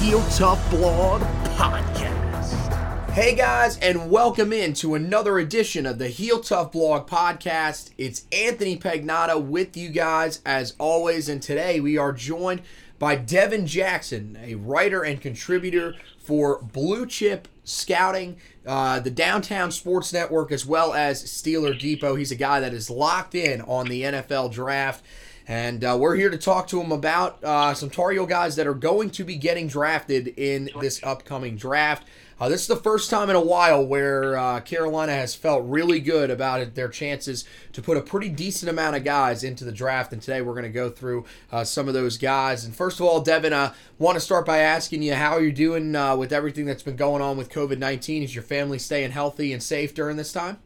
Heel Tough Blog Podcast. Hey guys, and welcome in to another edition of the Heel Tough Blog Podcast. It's Anthony Pagnotta with you guys as always, and today we are joined by Devin Jackson, a writer and contributor for Blue Chip Scouting, uh, the Downtown Sports Network, as well as Steeler Depot. He's a guy that is locked in on the NFL draft. And uh, we're here to talk to him about uh, some Tar Heel guys that are going to be getting drafted in this upcoming draft. Uh, this is the first time in a while where uh, Carolina has felt really good about it, their chances to put a pretty decent amount of guys into the draft. And today we're going to go through uh, some of those guys. And first of all, Devin, I want to start by asking you how you're doing uh, with everything that's been going on with COVID 19. Is your family staying healthy and safe during this time?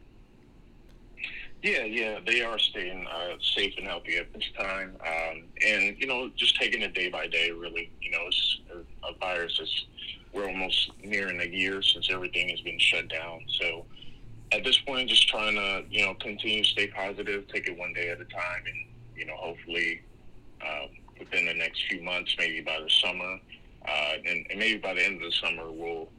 Yeah, yeah, they are staying uh, safe and healthy at this time, um, and you know, just taking it day by day. Really, you know, it's a, virus is we're almost nearing a year since everything has been shut down. So at this point, just trying to you know continue to stay positive, take it one day at a time, and you know, hopefully uh, within the next few months, maybe by the summer, uh, and, and maybe by the end of the summer, we'll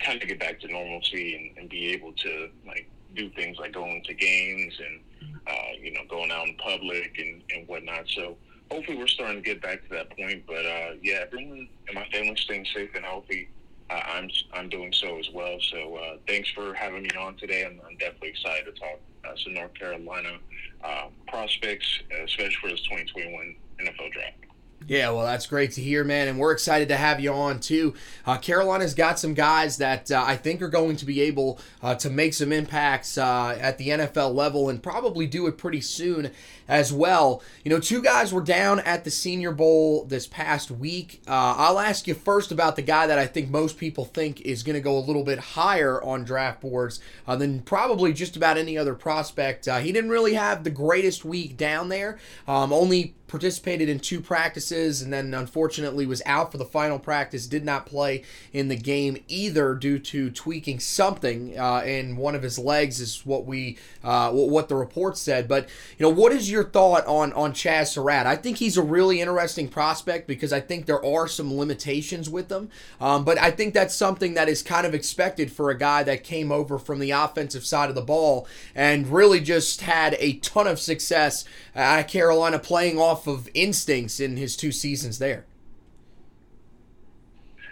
kind of get back to normalcy and, and be able to like do things like going to games and uh, you know going out in public and, and whatnot. So hopefully we're starting to get back to that point. But uh, yeah, everyone in my family staying safe and healthy. Uh, I'm I'm doing so as well. So uh, thanks for having me on today. I'm, I'm definitely excited to talk uh, some North Carolina uh, prospects, especially for this 2021 NFL draft. Yeah, well, that's great to hear, man, and we're excited to have you on too. Uh, Carolina's got some guys that uh, I think are going to be able uh, to make some impacts uh, at the NFL level and probably do it pretty soon as well. You know, two guys were down at the Senior Bowl this past week. Uh, I'll ask you first about the guy that I think most people think is going to go a little bit higher on draft boards uh, than probably just about any other prospect. he didn't really have the greatest week down there, um, only participated in two practices and then unfortunately was out for the final practice did not play in the game either due to tweaking something uh, in one of his legs is what we uh, what the report said. But you know what is your thought on on Chazz Surratt? I think he's a really interesting prospect because I think there are some limitations with them um, but I think that's something that is kind of expected for a guy that came over from the offensive side of the ball and really just had a ton of success at Carolina playing off of instincts in his two seasons there.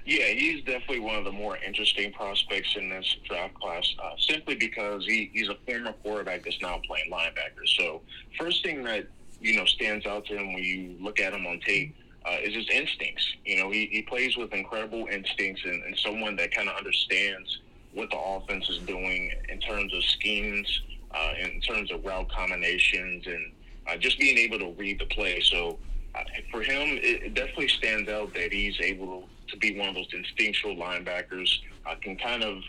Yeah, he's definitely one of the more interesting prospects in this draft class, uh, simply because he, he's a former quarterback that's now playing linebacker. So, first thing that you know stands out to him when you look at him on tape uh, is his instincts. You know, he, he plays with incredible instincts and, and someone that kind of understands what the offense is doing in terms of schemes, uh, in terms of route combinations, and uh, just being able to read the play. So uh, for him, it, it, definitely stands out that he's able to be one of those instinctual linebackers, uh, can kind of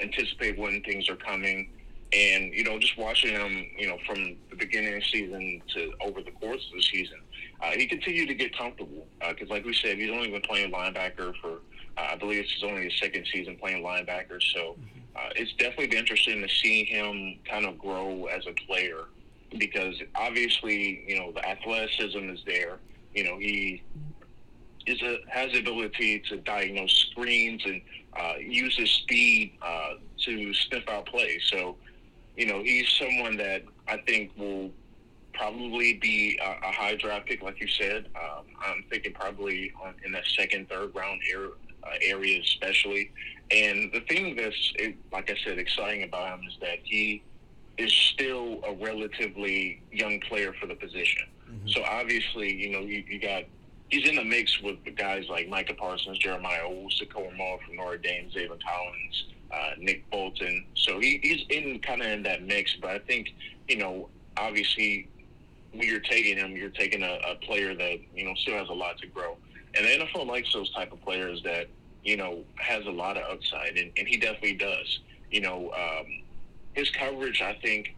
anticipate when things are coming, and you know, just watching him, you know, from the beginning of the season to over the course of the season, uh, he continued to get comfortable. Because, uh, like we said, he's only been playing linebacker for, uh, I believe, it's only his second season playing linebacker. So uh, it's definitely been interesting to see him kind of grow as a player. Because obviously, you know, the athleticism is there. You know, he is a has the ability to diagnose screens and uh, use his speed uh, to sniff out plays. So you know, he's someone that I think will probably be a, a high draft pick, like you said. Um, I'm thinking probably on, in that second, third round area, uh, area, especially. And the thing that's, like I said, exciting about him is that he is still a relatively young player for the position. Mm-hmm. So obviously, you know, you, you got he's in the mix with guys like Micah Parsons, Jeremiah Owusu-Koramoah from Notre Dame, Zaven Collins, uh, Nick Bolton. So he, he's in kind of in that mix. But I think, you know, obviously when you're taking him, you're taking a, a player that, you know, still has a lot to grow. And the NFL likes those type of players that, you know, has a lot of upside. And, and he definitely does. You know, um, his coverage, I think,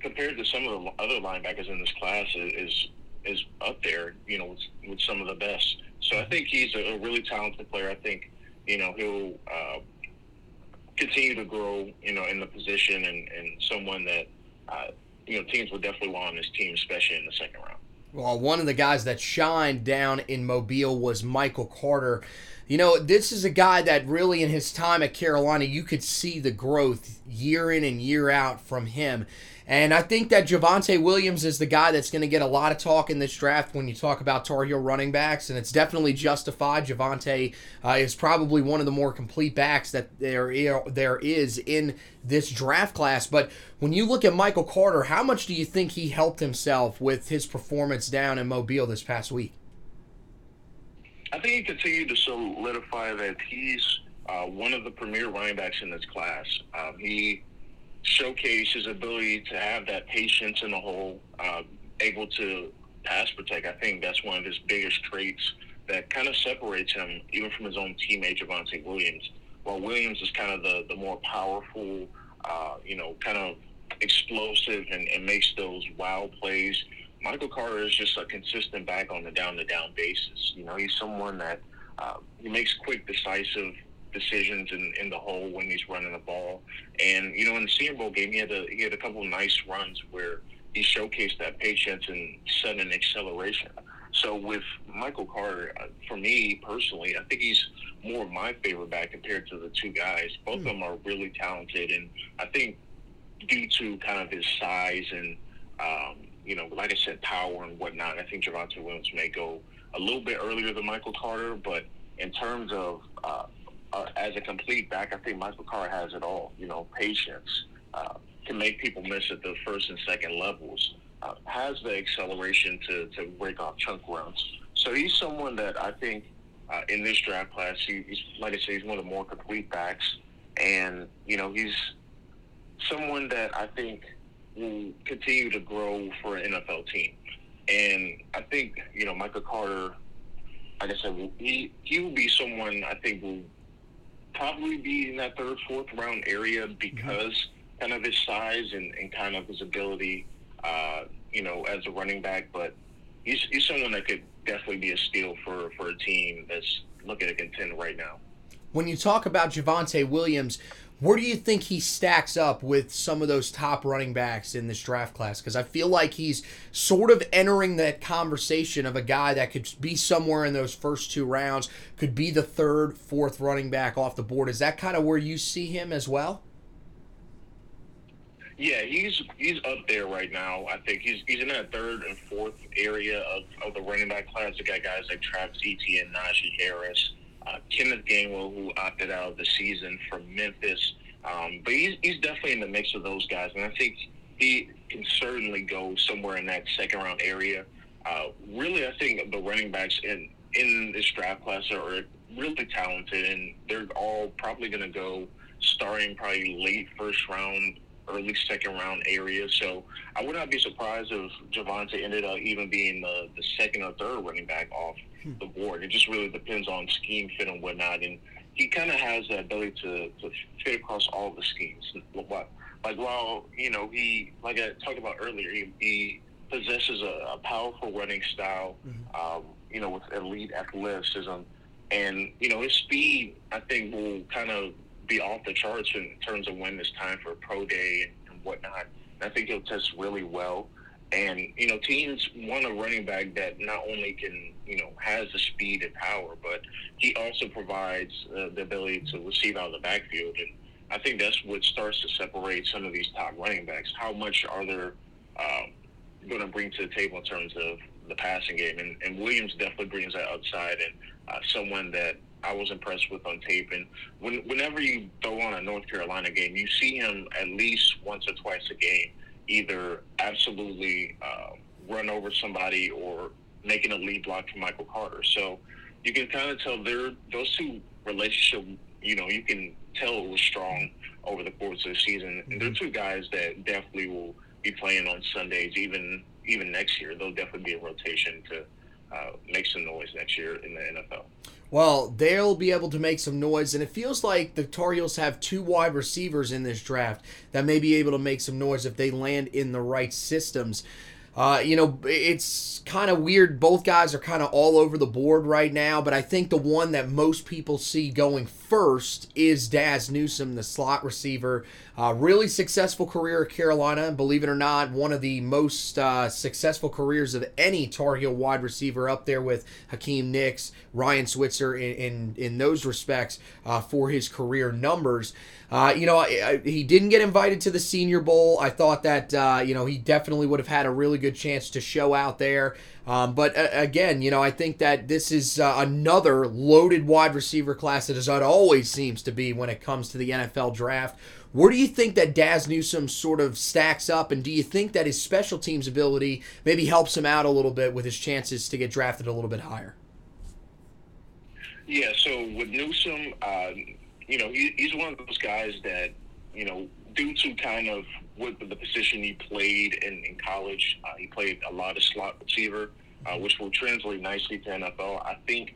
compared to some of the other linebackers in this class, is is up there. You know, with, with some of the best. So I think he's a, really talented player. I think, you know, he'll uh, continue to grow, you know, in the position and, and someone that, uh, you know, teams will definitely want on this team, especially in the second round. Well, one of the guys that shined down in Mobile was Michael Carter. You know, this is a guy that really, in his time at Carolina, you could see the growth year in and year out from him. And I think that Javonte Williams is the guy that's going to get a lot of talk in this draft when you talk about Tar Heel running backs, and it's definitely justified. Javonte uh, is probably one of the more complete backs that there there is in this draft class. But when you look at Michael Carter, how much do you think he helped himself with his performance down in Mobile this past week? I think he continued to solidify that he's uh, one of the premier running backs in this class. Um, he showcase his ability to have that patience in the hole, uh, able to pass protect. I think that's one of his biggest traits that kind of separates him even from his own teammate Javonte Williams. While Williams is kind of the the more powerful, uh, you know, kind of explosive and, and makes those wild plays. Michael Carter is just a consistent back on the down to down basis. You know, he's someone that uh, he makes quick, decisive decisions in, in the hole when he's running the ball. And you know, in the Senior Bowl game, he had a he had a couple of nice runs where he showcased that patience and sudden acceleration. So with Michael Carter, uh, for me personally, I think he's more of my favorite back compared to the two guys. Both mm. of them are really talented, and I think due to kind of his size and um, you know, like I said, power and whatnot, I think Javonte Williams may go a little bit earlier than Michael Carter, but in terms of uh, uh, as a complete back, I think Michael Carr has it all. You know, patience, uh, can make people miss at the first and second levels, uh, has the acceleration to, to break off chunk runs. So he's someone that I think uh, in this draft class, he, he's like I say, he's one of the more complete backs, and you know he's someone that I think will continue to grow for an NFL team. And I think you know Michael Carter, like I said, he he will be someone I think will probably be in that third, fourth round area because mm-hmm. kind of his size and, and kind of his ability, uh, you know, as a running back. But he's, he's someone that could definitely be a steal for, for a team that's looking to contend right now. When you talk about Javonte Williams, where do you think he stacks up with some of those top running backs in this draft class? Because I feel like he's sort of entering that conversation of a guy that could be somewhere in those first two rounds, could be the third, fourth running back off the board. Is that kind of where you see him as well? Yeah, he's he's up there right now. I think he's he's in that third and fourth area of, of the running back class. You got guys like Travis Etienne, Najee Harris, uh, Kenneth Gainwell, who opted out of the season from Memphis. Um, but he's, he's definitely in the mix of those guys. And I think he can certainly go somewhere in that second round area. Uh, really, I think the running backs in, in this draft class are really talented, and they're all probably going to go starting probably late first round, early second round area. So I would not be surprised if Javonte ended up even being the, the second or third running back off. The board. It just really depends on scheme fit and whatnot. And he kind of has the ability to, to fit across all the schemes. Like while you know he like I talked about earlier, he, he possesses a, a, powerful running style, mm-hmm. um, you know, with elite athleticism, and you know his speed. I think will kind of be off the charts in terms of when it's time for a pro day and, and whatnot. And I think he'll test really well. And you know, teams want a running back that not only can you know has the speed and power, but he also provides uh, the ability to receive out of the backfield. And I think that's what starts to separate some of these top running backs. How much are they um, going to bring to the table in terms of the passing game? And, and Williams definitely brings that outside and uh, someone that I was impressed with on tape. And when, whenever you throw on a North Carolina game, you see him at least once or twice a game, either absolutely uh, run over somebody or making a lead block for Michael Carter. So you can kind of tell they're, those two relationship, you know, you can tell it was strong over the course of the season. And they're two guys that definitely will be playing on Sundays, even even next year. They'll definitely be a rotation to uh, make some noise next year in the NFL. Well, they'll be able to make some noise, and it feels like the Tar Heels have two wide receivers in this draft that may be able to make some noise if they land in the right systems. Uh, you know, it's kind of weird. Both guys are kind of all over the board right now, but I think the one that most people see going first is Dazz Newsome, the slot receiver. Uh, really successful career at Carolina, believe it or not, one of the most uh, successful careers of any Tar Heel wide receiver up there with Hakeem Nicks, Ryan Switzer in, in, in those respects uh, for his career numbers. Uh, you know, I, I, he didn't get invited to the Senior Bowl. I thought that, uh, you know, he definitely would have had a really good chance to show out there. Um, but uh, again, you know, I think that this is uh, another loaded wide receiver class, as it always seems to be when it comes to the NFL draft. Where do you think that Dazz Newsome sort of stacks up, and do you think that his special teams ability maybe helps him out a little bit with his chances to get drafted a little bit higher? Yeah, so with Newsome, uh, you know, he, he's one of those guys that, you know, due to kind of what the position he played in, in college, uh, he played a lot of slot receiver, uh, which will translate nicely to NFL. I think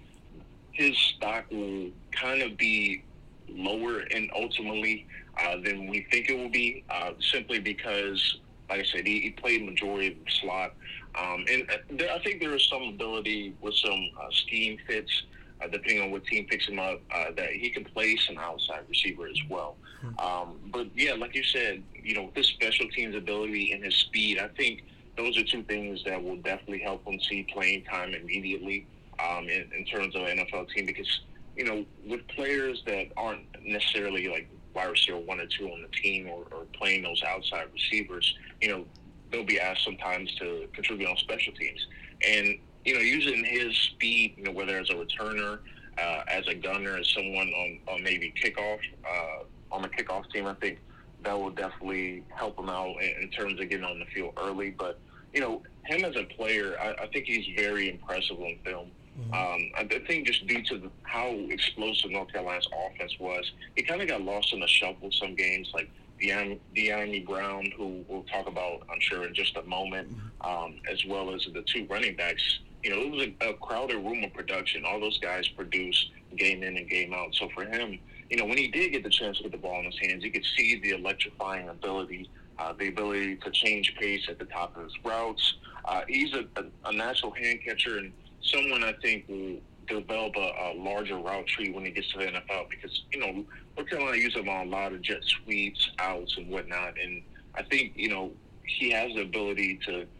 his stock will kind of be lower and ultimately uh, than we think it will be, uh, simply because, like I said, he, he played majority of the slot. Um, and uh, there, I think there is some ability with some uh, scheme fits depending on what team picks him up, that he can play some outside receiver as well. Um, but yeah, like you said, you know, with his special teams ability and his speed, I think those are two things that will definitely help him see playing time immediately um, in, in terms of an NFL team because, you know, with players that aren't necessarily like wide receiver one or two on the team or, or playing those outside receivers, you know, they'll be asked sometimes to contribute on special teams. And you know, using his speed, you know, whether as a returner, uh, as a gunner, as someone on, on maybe kickoff, uh, on the kickoff team, I think that will definitely help him out in, in, terms of getting on the field early. But, you know, him as a player, I, I think he's very impressive on film. Mm-hmm. Um, I think just due to the, how explosive North Carolina's offense was, he kind of got lost in the shuffle some games. Like Dyami Brown, who we'll talk about, I'm sure, in just a moment, mm-hmm. um, as well as the two running backs you know, it was a, a crowded room of production. All those guys produce game in and game out. So for him, you know, when he did get the chance to get the ball in his hands, you could see the electrifying ability, uh, the ability to change pace at the top of his routes. Uh, he's a, a, a natural hand catcher and someone I think will develop a, a, larger route tree when he gets to the NFL because, you know, North Carolina use him on a lot of jet sweeps, outs, and whatnot. And I think, you know, he has the ability to –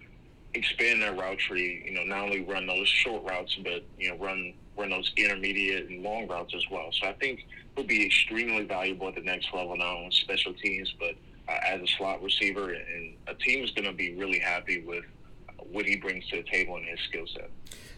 expand that route tree. You know, not only run those short routes, but you know, run run those intermediate and long routes as well. So I think he'll be extremely valuable at the next level, not only special teams, but uh, as a slot receiver. And a team is going to be really happy with what he brings to the table and his skill set.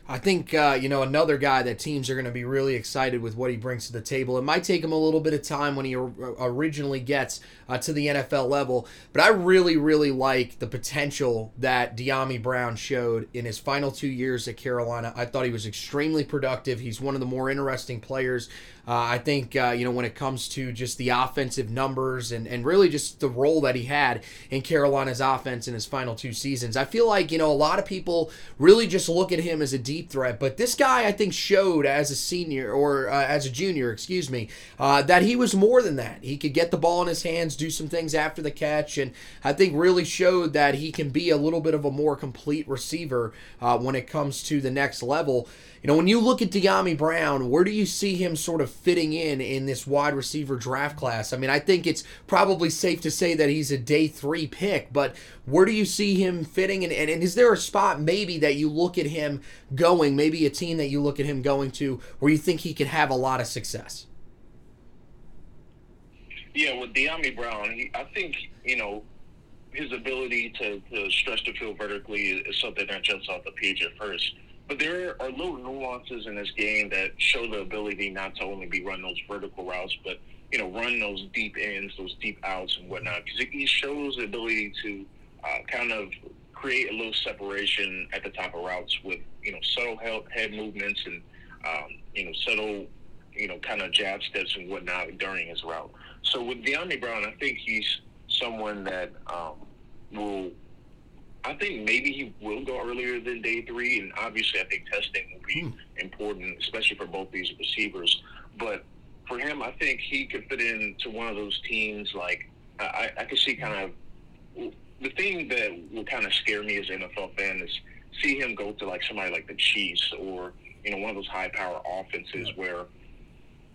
I think uh, you know another guy that teams are going to be really excited with what he brings to the table. It might take him a little bit of time when he originally gets uh, to the NFL level, but I really, really like the potential that Dyami Brown showed in his final two years at Carolina. I thought he was extremely productive. He's one of the more interesting players uh, I think, uh, you know, when it comes to just the offensive numbers and, and really just the role that he had in Carolina's offense in his final two seasons, I feel like, you know, a lot of people really just look at him as a deep threat, but this guy I think showed as a senior or uh, as a junior, excuse me, uh, that he was more than that. He could get the ball in his hands, do some things after the catch, and I think really showed that he can be a little bit of a more complete receiver uh, when it comes to the next level. You know, when you look at Dyami Brown, where do you see him sort of fitting in in this wide receiver draft class? I mean, I think it's probably safe to say that he's a day three pick, but where do you see him fitting? And, and, and is there a spot maybe that you look at him going, maybe a team that you look at him going to where you think he could have a lot of success? Yeah, with Dyami Brown, he, I think, you know, his ability to, to stretch the field vertically is something that jumps off the page at first but there are little nuances in this game that show the ability not to only be run those vertical routes, but you know, run those deep ends, those deep outs, and whatnot. Because he shows the ability to uh, kind of create a little separation at the top of routes with you know subtle head movements and um, you know subtle you know kind of jab steps and whatnot during his route. So with Dyami Brown, I think he's someone that um, will I think maybe he will go earlier than day three, and obviously, I think testing will be hmm. important, especially for both these receivers. But for him, I think he could fit into one of those teams. Like I, I could see kind of the thing that will kind of scare me as an NFL fan is see him go to like somebody like the Chiefs or you know one of those high power offenses where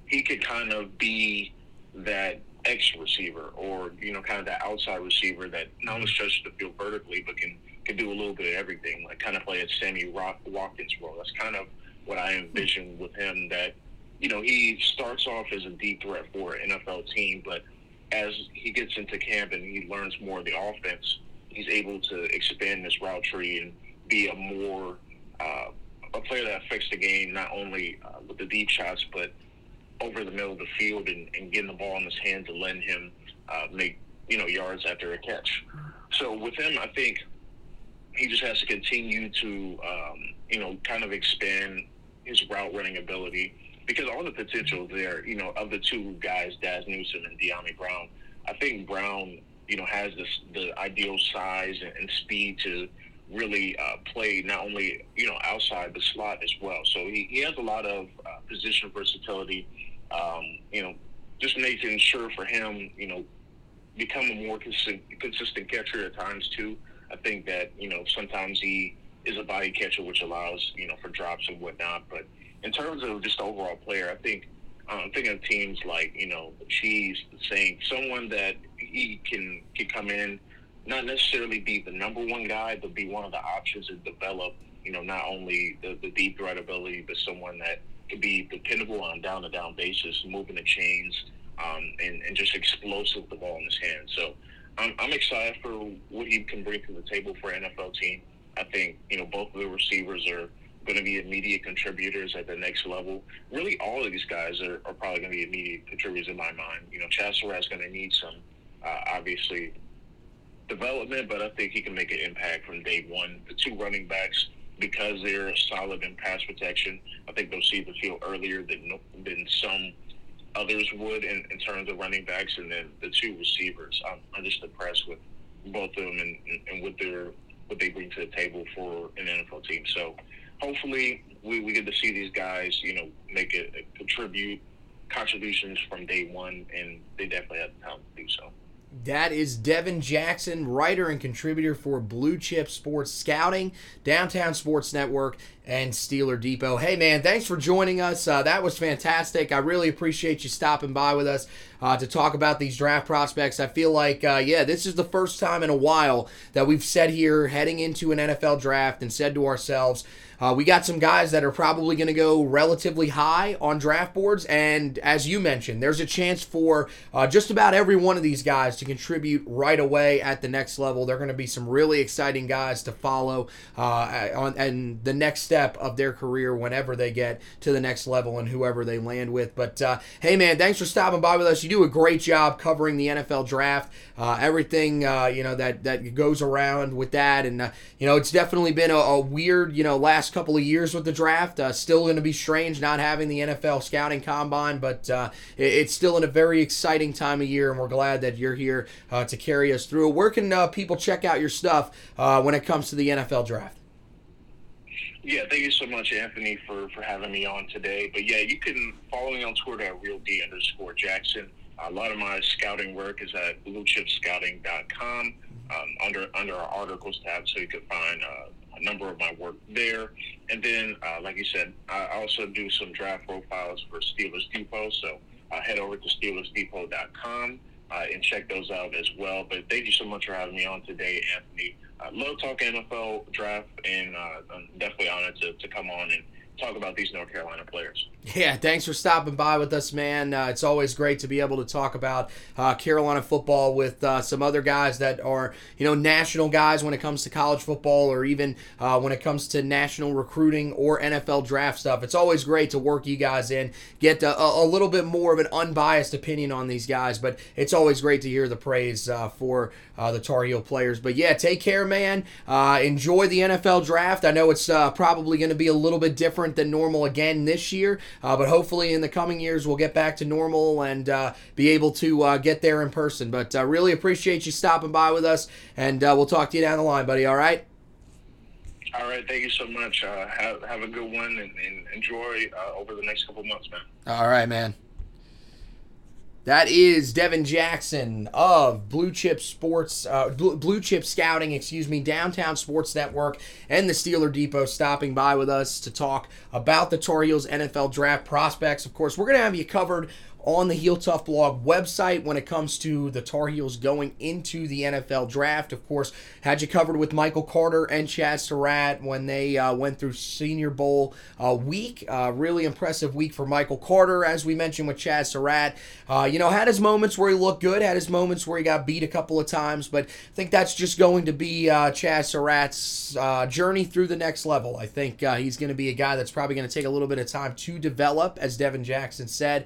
he could kind of be that X receiver or you know kind of that outside receiver that not only stretches the field vertically but can can do a little bit of everything, like kind of play a Sammy Rock, Watkins role. That's kind of what I envision with him. That you know he starts off as a deep threat for an NFL team, but as he gets into camp and he learns more of the offense, he's able to expand this route tree and be a more uh, a player that affects the game not only uh, with the deep shots but over the middle of the field and, and getting the ball in his hands to lend him uh, make you know yards after a catch. So with him, I think he just has to continue to um, you know kind of expand his route running ability because all the potential there, you know, of the two guys, Dazz Newsome and Dyami Brown, I think Brown, you know, has this the ideal size and, and speed to really uh, play not only you know outside the slot as well. So he, he has a lot of uh, position versatility um, you know, just making sure for him, you know, become a more consistent, consistent catcher at times too. I think that you know sometimes he is a body catcher, which allows you know for drops and whatnot. But in terms of just overall player, I think um, I'm thinking of teams like you know the Chiefs, the Saints, someone that he can can come in, not necessarily be the number one guy, but be one of the options and develop. You know, not only the, the deep threat ability, but someone that to be dependable on down to down basis, moving the chains, um, and, and just explosive with the ball in his hand. So I'm, I'm excited for what he can bring to the table for an NFL team. I think, you know, both of the receivers are going to be immediate contributors at the next level. Really, all of these guys are, are probably going to be immediate contributors in my mind. You know, Chazz Surratt's going to need some, uh, obviously, development, but I think he can make an impact from day one. The two running backs, because they're solid in pass protection. I think they'll see the field earlier than than some others would in, in terms of running backs, and then the two receivers. I'm, I'm just impressed with both of them and, and what they're what they bring to the table for an NFL team. So hopefully we, we get to see these guys, you know, make it contribute contributions from day one, and they definitely have the talent to do so. That is Devin Jackson, writer and contributor for Blue Chip Sports Scouting, Downtown Sports Network, and Steeler Depot. Hey, man, thanks for joining us. Uh, that was fantastic. I really appreciate you stopping by with us uh, to talk about these draft prospects. I feel like, uh, yeah, this is the first time in a while that we've said here heading into an NFL draft and said to ourselves, uh, we got some guys that are probably going to go relatively high on draft boards, and as you mentioned, there's a chance for uh, just about every one of these guys to contribute right away at the next level. They're going to be some really exciting guys to follow uh, on and the next step of their career whenever they get to the next level and whoever they land with. But uh, hey, man, thanks for stopping by with us. You do a great job covering the NFL draft, uh, everything uh, you know that that goes around with that, and you know it's definitely been a, a weird you know last couple of years with the draft. Uh, still going to be strange not having the NFL scouting combine, but uh, it, it's still in a very exciting time of year, and we're glad that you're here uh, to carry us through. Where can uh, people check out your stuff uh, when it comes to the NFL draft? Yeah, thank you so much, Anthony, for, for having me on today. But yeah, you can follow me on Twitter at real D underscore Jackson. A lot of my scouting work is at bluechipscouting.com um, under under our articles tab, so you can find uh, a number of my work there. And then, uh, like you said, I also do some draft profiles for Steelers Depot. So uh, head over to SteelersDepot.com uh, and check those out as well. But thank you so much for having me on today, Anthony. I love talking NFL draft, and uh, I'm definitely honored to, to come on and talk about these North Carolina players. Yeah, thanks for stopping by with us, man. Uh, it's always great to be able to talk about uh, Carolina football with uh, some other guys that are, you know, national guys when it comes to college football or even uh, when it comes to national recruiting or NFL draft stuff. It's always great to work you guys in, get a, a little bit more of an unbiased opinion on these guys, but it's always great to hear the praise uh, for uh, the Tar Heel players. But yeah, take care, man. enjoy the NFL draft. I know it's probably going to be a little bit different than normal again this year. Uh, but hopefully, in the coming years, we'll get back to normal and uh, be able to uh, get there in person. But uh, really appreciate you stopping by with us, and uh, we'll talk to you down the line, buddy. All right. All right, thank you so much. Uh, have have a good one and, and enjoy over the next couple months, man. All right, man. That is Devin Jackson of Blue Chip Sports, uh, Blue Chip Scouting, excuse me, Downtown Sports Network, and the Steeler Depot stopping by with us to talk about the Tar Heels NFL draft prospects. Of course, we're going to have you covered on the Heel Tough blog website when it comes to the Tar Heels going into the NFL draft. Of course, had you covered with Michael Carter and Chazz Surratt when they uh, went through Senior Bowl uh, week. Uh, really impressive week for Michael Carter, as we mentioned with Chazz Surratt. Uh, you know, had his moments where he looked good, had his moments where he got beat a couple of times, but I think that's just going to be uh, Chazz Surratt's uh, journey through the next level. I think he's going to be a guy that's probably going to take a little bit of time to develop, as Devin Jackson said,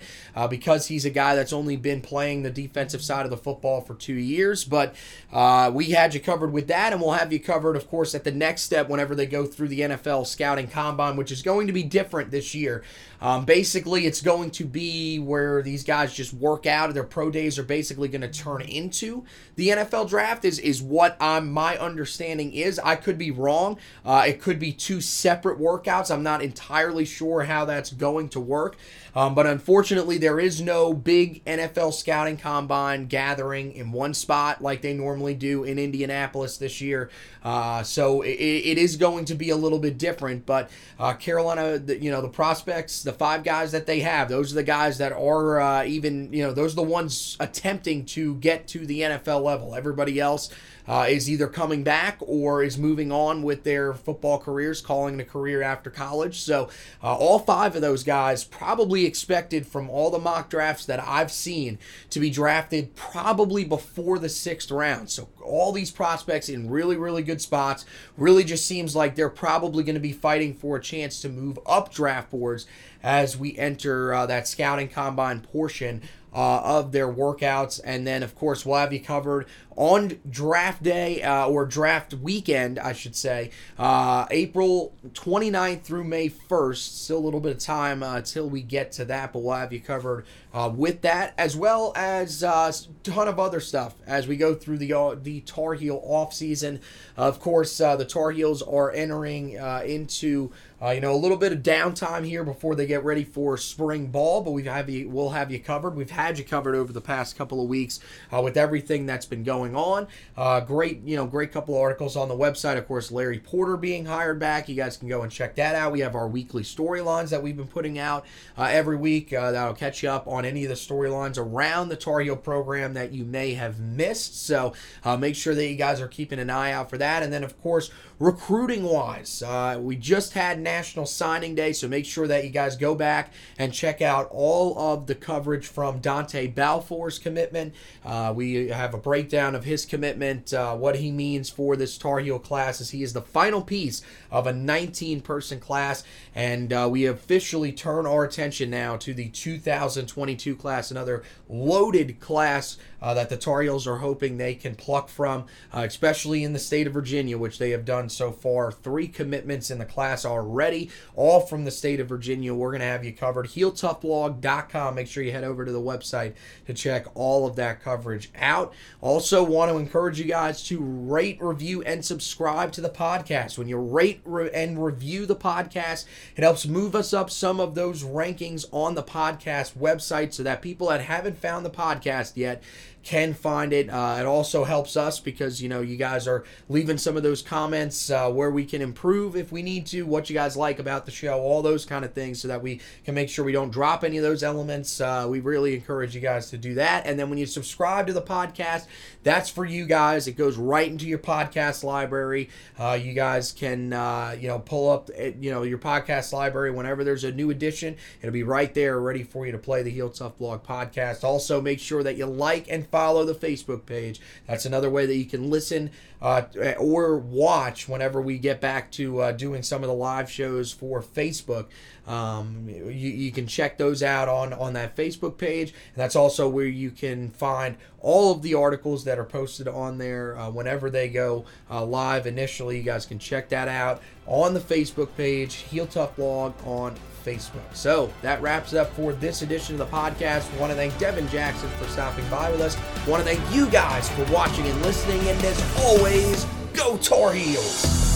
because because he's a guy that's only been playing the defensive side of the football for two years. But uh, we had you covered with that, and we'll have you covered, of course, at the next step whenever they go through the NFL scouting combine, which is going to be different this year. Um, basically, it's going to be where these guys just work out. Their pro days are basically going to turn into the NFL draft. Is is what I'm my understanding is. I could be wrong. Uh, it could be two separate workouts. I'm not entirely sure how that's going to work. Um, but unfortunately, there is no big NFL scouting combine gathering in one spot like they normally do in Indianapolis this year. Uh, so it, it is going to be a little bit different. But uh, Carolina, you know, the prospects, the five guys that they have, those are the guys that are uh, even, you know, those are the ones attempting to get to the NFL level. Everybody else uh, is either coming back or is moving on with their football careers, calling it a career after college. So, uh, all five of those guys probably expected from all the mock drafts that I've seen to be drafted probably before the sixth round. So, all these prospects in really, really good spots. Really just seems like they're probably going to be fighting for a chance to move up draft boards as we enter uh, that scouting combine portion uh, of their workouts. And then, of course, we'll have you covered on draft day uh, or draft weekend, I should say, uh, April 29th through May 1st. Still a little bit of time uh, until we get to that, but we'll have you covered uh, with that as well as uh, a ton of other stuff as we go through the uh, the Tar Heel off season. Of course, the Tar Heels are entering into uh, you know, a little bit of downtime here before they get ready for spring ball, but we have you, we'll have you covered. We've had you covered over the past couple of weeks uh, with everything that's been going on. Uh, great, you know, great couple of articles on the website. Of course, Larry Porter being hired back. You guys can go and check that out. We have our weekly storylines that we've been putting out uh, every week. Uh, that'll catch you up on any of the storylines around the Tar Heel program that you may have missed. So uh, make sure that you guys are keeping an eye out for that. And then, of course, recruiting wise, we just had National Signing Day, so make sure that you guys go back and check out all of the coverage from Dontae Balfour's commitment. Uh, we have a breakdown of his commitment, uh, what he means for this Tar Heel class, as he is the final piece of a 19 person class. And uh, we officially turn our attention now to the 2022 class, another loaded class uh, that the Tar Heels are hoping they can pluck from, uh, especially in the state of Virginia, which they have done so far. Three commitments in the class already, all from the state of Virginia. We're going to have you covered. HeelToughBlog.com. Make sure you head over to the website to check all of that coverage out. Also, want to encourage you guys to rate, review, and subscribe to the podcast. When you rate re- and review the podcast, it helps move us up some of those rankings on the podcast website so that people that haven't found the podcast yet can find it. Uh, it also helps us because you know you guys are leaving some of those comments uh, where we can improve if we need to, what you guys like about the show, all those kind of things, so that we can make sure we don't drop any of those elements. Uh, we really encourage you guys to do that. And then when you subscribe to the podcast, that's for you guys. It goes right into your podcast library. Uh, you guys can uh, you know pull up eh, you know your podcast library whenever there's a new edition. It'll be right there, ready for you to play the Heel Tough Blog podcast. Also, make sure that you like and follow the Facebook page. That's another way that you can listen uh, or watch whenever we get back to uh, doing some of the live shows for Facebook. Um, you, you can check those out on, on that Facebook page. And that's also where you can find all of the articles that are posted on there uh, whenever they go uh, live initially. You guys can check that out on the Facebook page, Heel Tough Blog on Facebook. So that wraps up for this edition of the podcast. Want to thank Devin Jackson for stopping by with us. Want to thank you guys for watching and listening. And as always, go Tar Heels!